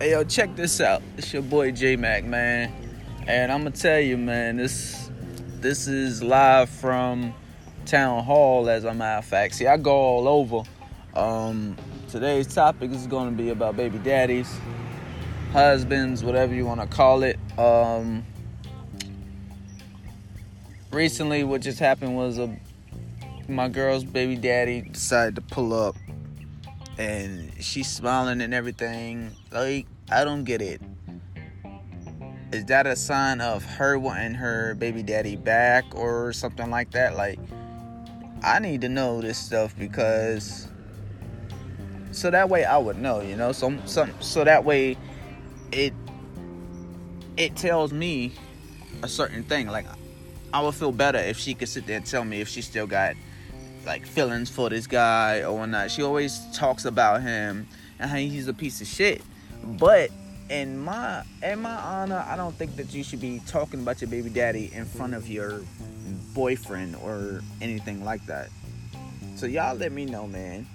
Hey yo, check this out. It's your boy J Mac, man. And I'm gonna tell you, man, this this is live from town hall as a matter of fact. See, I go all over. Um, today's topic is gonna be about baby daddies, husbands, whatever you wanna call it. Um, recently what just happened was a my girl's baby daddy decided to pull up and she's smiling and everything. Like, I don't get it. Is that a sign of her wanting her baby daddy back or something like that? Like, I need to know this stuff because so that way I would know, you know. So so so that way it it tells me a certain thing. Like I would feel better if she could sit there and tell me if she still got like feelings for this guy or whatnot. She always talks about him and how he's a piece of shit. But in my in my honor, I don't think that you should be talking about your baby daddy in front of your boyfriend or anything like that. So y'all let me know, man.